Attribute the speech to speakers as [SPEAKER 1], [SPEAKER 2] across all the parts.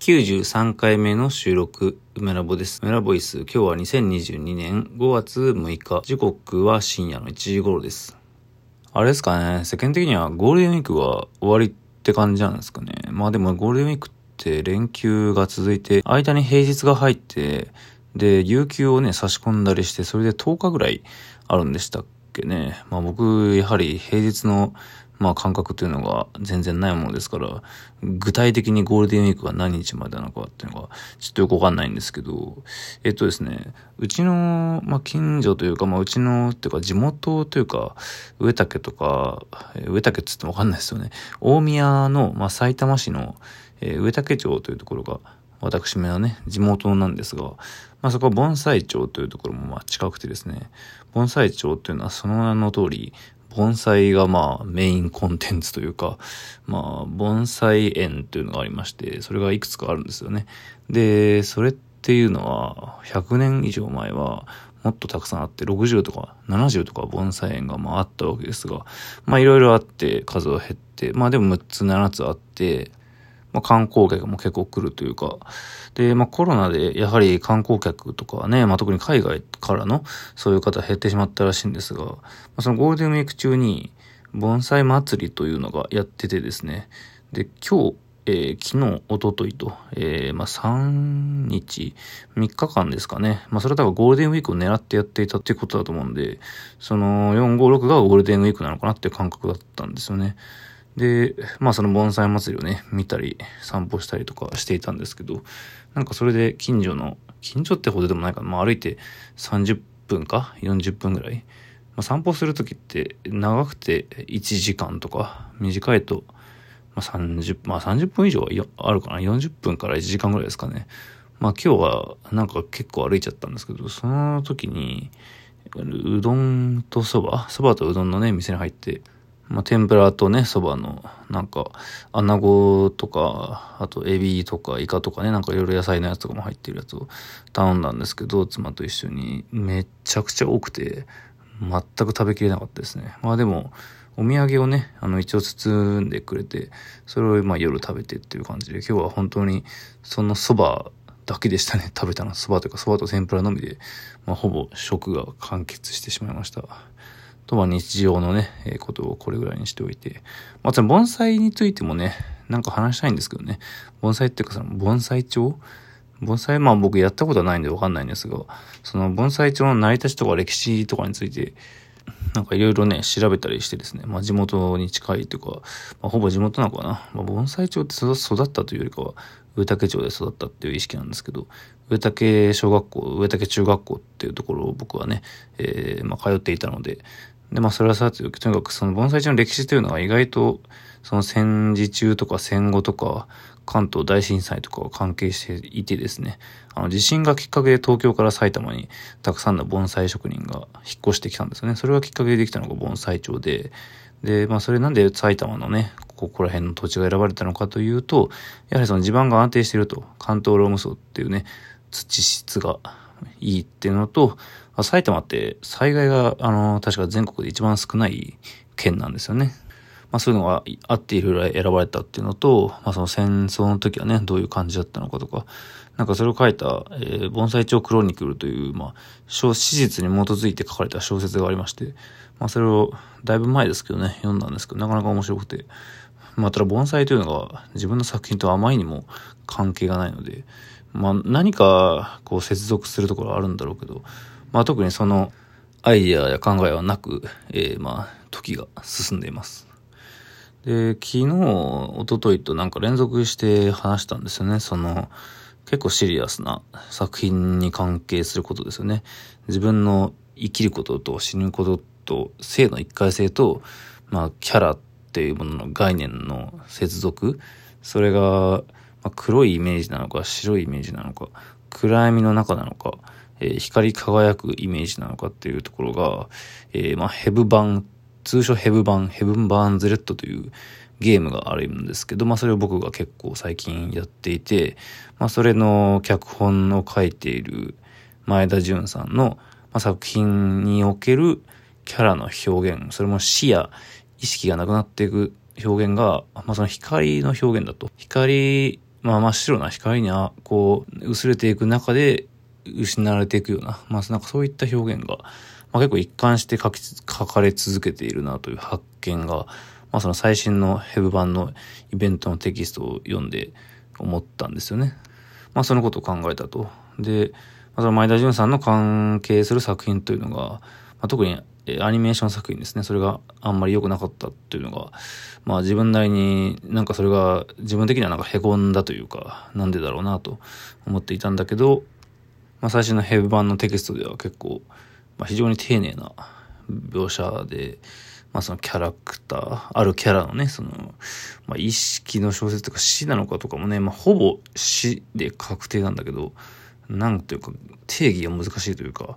[SPEAKER 1] 93回目の収録、梅ラボです。梅ラボイス、今日は2022年5月6日、時刻は深夜の1時頃です。あれですかね、世間的にはゴールデンウィークは終わりって感じなんですかね。まあでもゴールデンウィークって連休が続いて、間に平日が入って、で、有給をね、差し込んだりして、それで10日ぐらいあるんでしたっけね。まあ僕、やはり平日のまあ感覚というのが全然ないものですから、具体的にゴールデンウィークが何日までなのかっていうのがちょっとよくわかんないんですけど、えっとですね、うちの、まあ近所というか、まあうちの、っていうか地元というか、上竹とか、上竹っつってもわかんないですよね。大宮の、まあ埼玉市の、えー、上竹町というところが、私めのね、地元なんですが、まあそこは盆栽町というところもまあ近くてですね、盆栽町っていうのはその名の通り、盆栽がまあメインコンテンツというか、まあ盆栽園というのがありまして、それがいくつかあるんですよね。で、それっていうのは100年以上前はもっとたくさんあって、60とか70とか盆栽園がまああったわけですが、まあいろいろあって数は減って、まあでも6つ7つあって、まあ、観光客も結構来るというか、で、まあ、コロナでやはり観光客とかね、まあ、特に海外からのそういう方減ってしまったらしいんですが、まあ、そのゴールデンウィーク中に盆栽祭りというのがやっててですね、で、今日、えー、昨日、おとといと、えー、まあ、3日、3日間ですかね。まあ、それは多分ゴールデンウィークを狙ってやっていたっていうことだと思うんで、その4、5、6がゴールデンウィークなのかなっていう感覚だったんですよね。で、まあその盆栽祭りをね、見たり、散歩したりとかしていたんですけど、なんかそれで近所の、近所ってほどでもないかな、まあ歩いて30分か？40分ぐらい？まあ、散歩するときって長くて1時間とか、短いと、まあ、30、まあ30分以上はあるかな、40分から1時間ぐらいですかね。まあ今日はなんか結構歩いちゃったんですけど、その時に、うどんとそば、そばとうどんのね、店に入って、まあ、天ぷらとね、そばの、なんか、穴子とか、あとエビとかイカとかね、なんかいろいろ野菜のやつとかも入ってるやつを頼んだんですけど、妻と一緒にめちゃくちゃ多くて、全く食べきれなかったですね。まあでも、お土産をね、あの一応包んでくれて、それをま夜食べてっていう感じで、今日は本当にそのそばだけでしたね、食べたの。そばというかそばと天ぷらのみで、まあほぼ食が完結してしまいました。とは日常のね、えー、ことをこれぐらいにしておいて。まあ、盆栽についてもね、なんか話したいんですけどね。盆栽っていうかその盆栽帳？盆栽、まあ僕やったことはないんでわかんないんですが、その盆栽帳の成り立ちとか歴史とかについて、なんかいろいろね、調べたりしてですね、まあ地元に近いというか、まあ、ほぼ地元なのかな。まあ盆栽町って育ったというよりかは、上竹町で育ったっていう意識なんですけど、上竹小学校、上竹中学校っていうところを僕はね、えー、まあ通っていたので、で、まあそれはさておき、とにかくその盆栽地の歴史というのは意外と、その戦時中とか戦後とか、関東大震災とかが関係していてですね、あの地震がきっかけで東京から埼玉にたくさんの盆栽職人が引っ越してきたんですよね。それがきっかけでできたのが盆栽町で、で、まあそれなんで埼玉のね、ここら辺の土地が選ばれたのかというと、やはりその地盤が安定していると、関東ローム層っていうね、土質がいいっていうのと、埼玉って災害が、あの、確か全国で一番少ない県なんですよね。まあそういうのがあっていろいろ選ばれたっていうのと、まあその戦争の時はね、どういう感じだったのかとか、なんかそれを書いた、えー、盆栽町クロニクルという、まあ、史実に基づいて書かれた小説がありまして、まあそれをだいぶ前ですけどね、読んだんですけど、なかなか面白くて、まあただ盆栽というのが自分の作品とあまりにも関係がないので、まあ何かこう接続するところはあるんだろうけど、まあ特にそのアイディアや考えはなく、えー、まあ時が進んでいます。で、昨日、一昨日となんか連続して話したんですよね。その、結構シリアスな作品に関係することですよね。自分の生きることと死ぬことと性の一回性と、まあキャラっていうものの概念の接続。それが、まあ、黒いイメージなのか白いイメージなのか、暗闇の中なのか、えー、光り輝くイメージなのかっていうところが、えー、まあ、ヘブ版、通称ヘブ版、ヘブンバーンズレッドというゲームがあるんですけど、まあ、それを僕が結構最近やっていて、まあ、それの脚本を書いている前田純さんの、まあ、作品におけるキャラの表現、それも視野、意識がなくなっていく表現が、まあ、その光の表現だと。光まあ真っ白な光には、こう、薄れていく中で失われていくような、まあなんかそういった表現が、まあ結構一貫して書き、書かれ続けているなという発見が、まあその最新のヘブ版のイベントのテキストを読んで思ったんですよね。まあそのことを考えたと。で、まあ、その前田純さんの関係する作品というのが、まあ、特にアニメーション作品ですね。それがあんまり良くなかったっていうのが、まあ自分なりになんかそれが自分的にはなんか凹んだというか、なんでだろうなと思っていたんだけど、まあ最新のヘブ版のテキストでは結構、まあ非常に丁寧な描写で、まあそのキャラクター、あるキャラのね、その、まあ意識の小説とか死なのかとかもね、まあほぼ死で確定なんだけど、なんというか定義が難しいというか、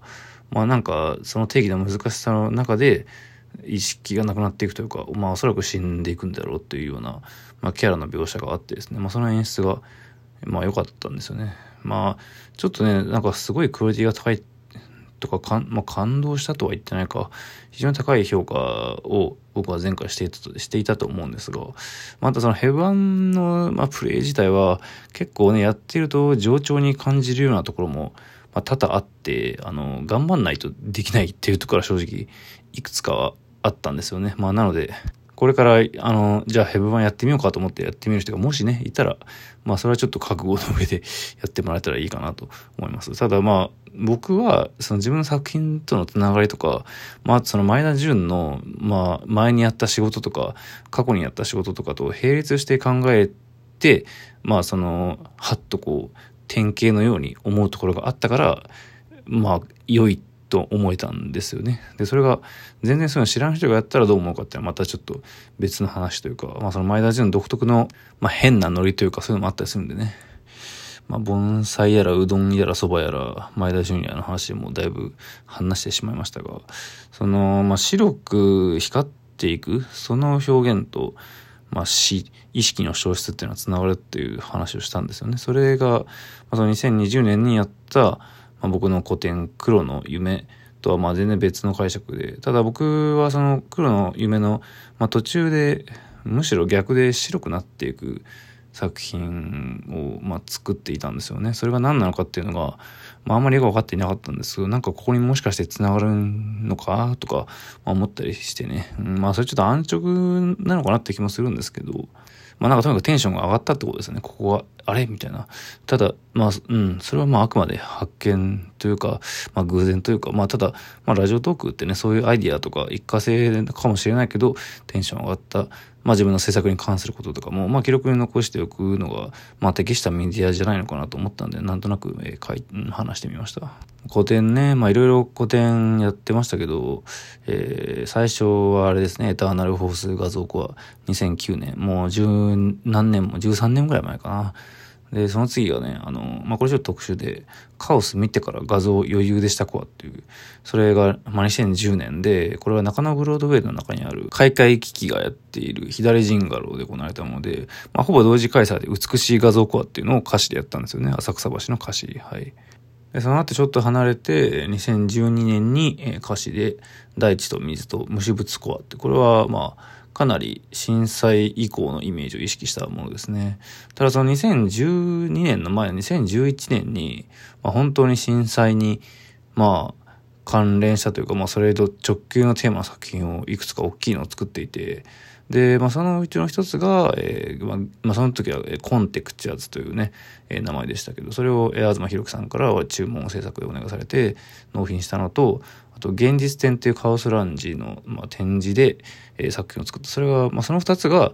[SPEAKER 1] まあなんかその定義の難しさの中で意識がなくなっていくというか、まあおそらく死んでいくんだろうというような、まあキャラの描写があってですね、まあその演出が、まあ良かったんですよね。まあちょっとね、なんかすごいクオリティが高いとかかん、まあ、感動したとは言ってないか、非常に高い評価を僕は前回していたとしていたと思うんですが、またそのヘブンの、まあ、プレイ自体は結構ね、やってると冗長に感じるようなところも、まあ、多々あって、あの、頑張んないとできないっていうところは正直いくつかあったんですよね。まあなので、これから、あの、じゃあヘブ版やってみようかと思ってやってみる人がもしね、いたら、まあそれはちょっと覚悟の上でやってもらえたらいいかなと思います。ただまあ、僕は、その自分の作品とのつながりとか、まあその前田純の、まあ前にやった仕事とか、過去にやった仕事とかと並列して考えて、まあその、はっとこう、典型のように思うところがあったから、まあ良いってと思えたんですよね。で、それが全然そういうの知らん人がやったらどう思うかっていうのはまたちょっと別の話というか、まあその前田純独特の、まあ変なノリというかそういうのもあったりするんでね。まあ盆栽やらうどんやらそばやら前田純也の話でもだいぶ話してしまいましたが、その、まあ白く光っていく、その表現と、まあ、意識の消失っていうのは繋がるっていう話をしたんですよね。それが、まあ、その2020年にやった、まあ、僕の古典黒の夢とはまあ全然別の解釈で、ただ僕はその黒の夢の、まあ、途中でむしろ逆で白くなっていく作品をまあ作っていたんですよね。それが何なのかっていうのが、まああんまりよく分かっていなかったんですけど、なんかここにもしかして繋がるのか？とか思ったりしてね。まあそれちょっと安直なのかなって気もするんですけど、まあなんかとにかくテンションが上がったってことですね。ここは、あれ？みたいな。ただ、まあ、うん、それはまああくまで発見というか、まあ偶然というか、まあただ、まあラジオトークってね、そういうアイディアとか一過性かもしれないけど、テンション上がった、まあ自分の制作に関することとかも、まあ記録に残しておくのが、まあ適したメディアじゃないのかなと思ったんで、なんとなく、えー、かい話してみました。古典ね、まあいろいろ古典やってましたけど、えー、最初はあれですね、エターナルフォース画像コア2009年、もう十何年も、13年ぐらい前かな。で、その次がね、あの、まあ、これちょっと特殊で、カオス見てから画像余裕でしたコアっていう、それが、まあ、2010年で、これは中野ブロードウェイの中にある、開会機器がやっている、左ジンガローで行われたもので、まあ、ほぼ同時開催で美しい画像コアっていうのを歌詞でやったんですよね。浅草橋の歌詞。はい。でその後ちょっと離れて、2012年に歌詞で、大地と水と虫物コアって、これはまあ、かなり震災以降のイメージを意識したものですね。ただその2012年の前の2011年に、まあ、本当に震災に、まあ、関連したというか、まあ、それと直球のテーマの作品をいくつか大きいのを作っていて、で、まあ、そのうちの一つが、えー、まあ、まあ、その時は、えコンテクチャーズというね、えー、名前でしたけど、それを、えー、東博樹さんからは注文制作でお願いされて、納品したのと、あと、現実展っていうカオスランジの、まあ、展示で、えー、作品を作った。それが、まあ、その二つが、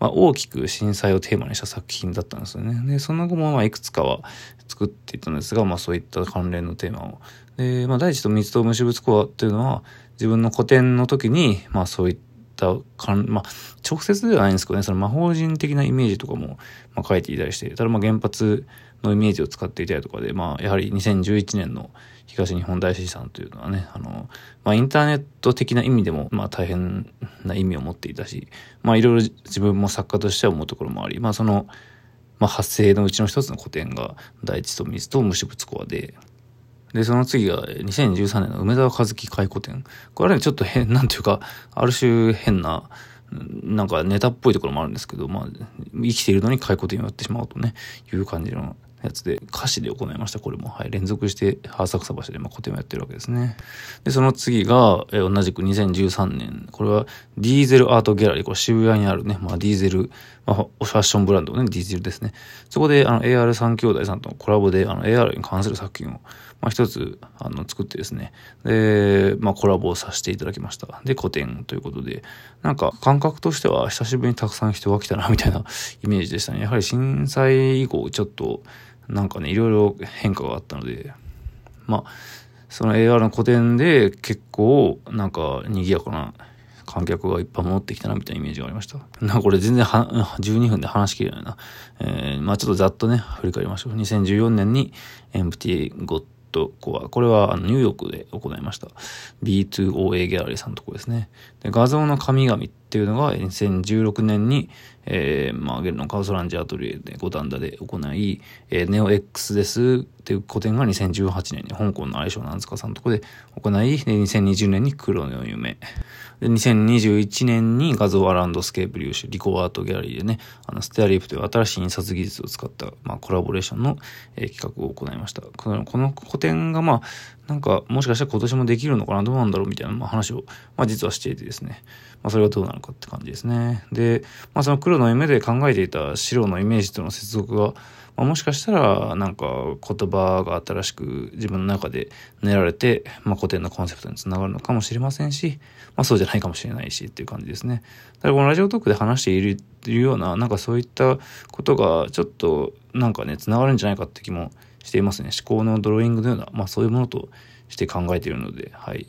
[SPEAKER 1] まあ、大きく震災をテーマにした作品だったんですよね。で、その後も、まあ、いくつかは作っていたんですが、まあ、そういった関連のテーマを。で、まあ、第一と水と虫物コアっていうのは、自分の個展の時に、まあ、そういったたかん、まあ、直接ではないんですけどね、その魔法人的なイメージとかも、まあ、書いていたりして、ただまあ原発のイメージを使っていたりとかで、まあ、やはり2011年の東日本大震災というのはね、あの、まあ、インターネット的な意味でも、まあ、大変な意味を持っていたし、まあ、いろいろ自分も作家としては思うところもあり、まあ、その、まあ、発生のうちの一つの古典が、大地と水と虫物コアで、で、その次が2013年の梅沢和樹回顧展。これはね、ちょっと変、なんていうか、ある種変な、なんかネタっぽいところもあるんですけど、まあ、生きているのに回顧展をやってしまうとね、いう感じのやつで、歌詞で行いました、これも。はい。連続して、浅草橋で、まあ、古典をやってるわけですね。で、その次が、えー、同じく2013年。これは、ディーゼルアートギャラリー。これ渋谷にあるね、まあ、ディーゼル、まあ、ファッションブランドのね、ディーゼルですね。そこで、あの、AR3 兄弟さんとのコラボで、あの、AR に関する作品を、まあ、一つ、あの、作ってですね。で、まあ、コラボをさせていただきました。で、古典ということで、なんか、感覚としては、久しぶりにたくさん人が来たな、みたいなイメージでしたね。やはり震災以降、ちょっと、なんかね、いろいろ変化があったので、まあ、その AR の古典で結構、なんか、賑やかな観客がいっぱい戻ってきたなみたいなイメージがありました。なんかこれ全然は、12分で話しきれないな。えー、まあちょっとざっとね、振り返りましょう。2014年に MTA ゴットコア。これはニューヨークで行いました。B2OA ギャラリーさんのとこですね。で画像の神々ってっていうのが2016年に、えー、まあ、ゲルのカウソランジアトリエで五反田で行い、えー、ネオ X ですっていう個展が2018年に香港の愛称なん塚さんのとこで行い、で2020年に黒の夢。で、2021年に画像アランドスケープ粒子、リコアートギャラリーでね、あの、ステアリープという新しい印刷技術を使った、まあ、コラボレーションの、えー、企画を行いました。この、この個展が、まあ、なんか、もしかしたら今年もできるのかな、どうなんだろう？みたいな、ま、話を、まあ、実はしていてですね、まあ、それがどうなのかって感じですね。で、まあ、その黒の夢で考えていた白のイメージとの接続が、まあ、もしかしたら、なんか言葉が新しく自分の中で練られて、まあ、古典のコンセプトにつながるのかもしれませんし、まあ、そうじゃないかもしれないしっていう感じですね。だからこのラジオトークで話しているような、なんかそういったことがちょっとなんかね、つながるんじゃないかって気もしていますね。思考のドローイングのような、まあそういうものとして考えているので、はい。